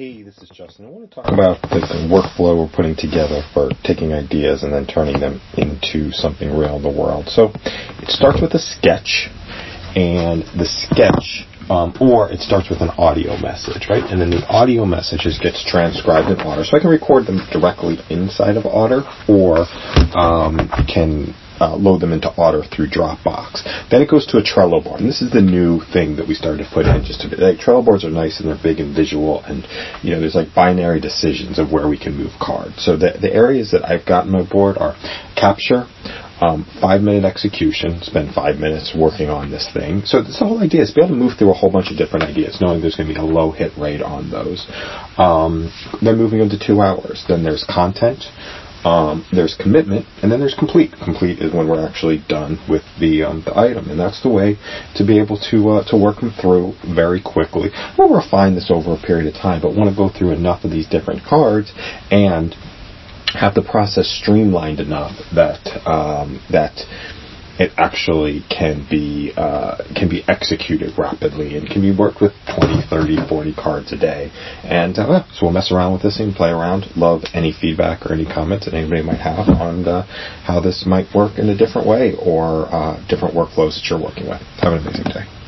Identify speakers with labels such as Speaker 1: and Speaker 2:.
Speaker 1: Hey, this is Justin. I want to talk about the, workflow we're putting together for taking ideas and then turning them into something real in the world. So it starts with a sketch, and the sketch, um, or it starts with an audio message, right? And then the audio messages gets transcribed in Otter. So I can record them directly inside of Otter, or um, can uh, load them into Otter through Dropbox. Then it goes to a Trello board. And this is the new thing that we started to put in. Just to like Trello boards are nice and they're big and visual, and you know there's like binary decisions of where we can move cards. So the the areas that I've got in my board are capture. Um, five minute execution, spend five minutes working on this thing. So the whole idea is be able to move through a whole bunch of different ideas, knowing there's going to be a low hit rate on those. Um, then moving into two hours. Then there's content. Um, there's commitment, and then there's complete. Complete is when we're actually done with the um, the item, and that's the way to be able to uh, to work them through very quickly. We'll refine this over a period of time, but want to go through enough of these different cards and have the process streamlined enough that um, that it actually can be uh, can be executed rapidly and can be worked with 20, 30, 40 cards a day. And uh, so we'll mess around with this and play around. Love any feedback or any comments that anybody might have on uh, how this might work in a different way or uh, different workflows that you're working with. Have an amazing day.